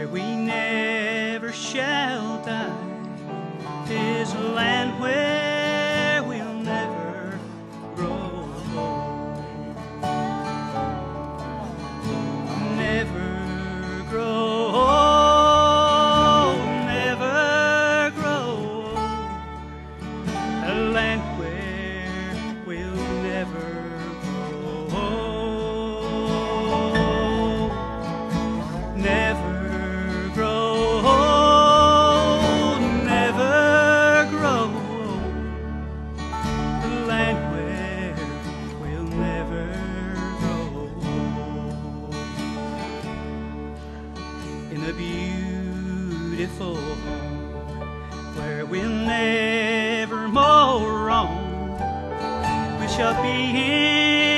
where we never shall die. His land. In a beautiful home where we'll never more roam. We shall be in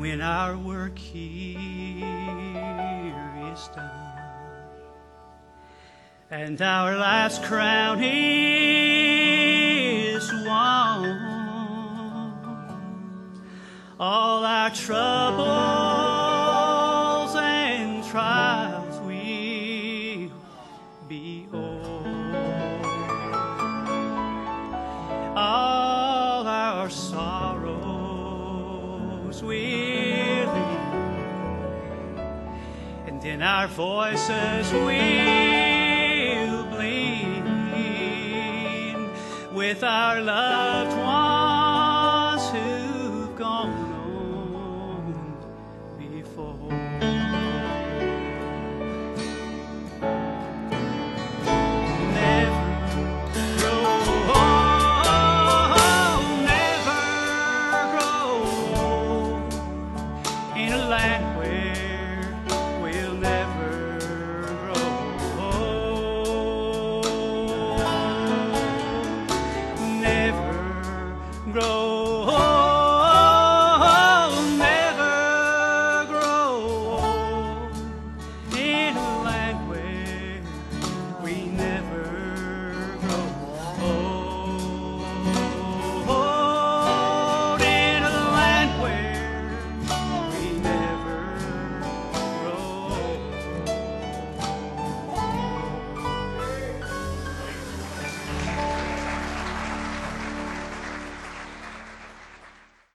When our work here is done. And our last crown is won, all our troubles and in our voices we'll bleed with our loved ones who've gone on before. land where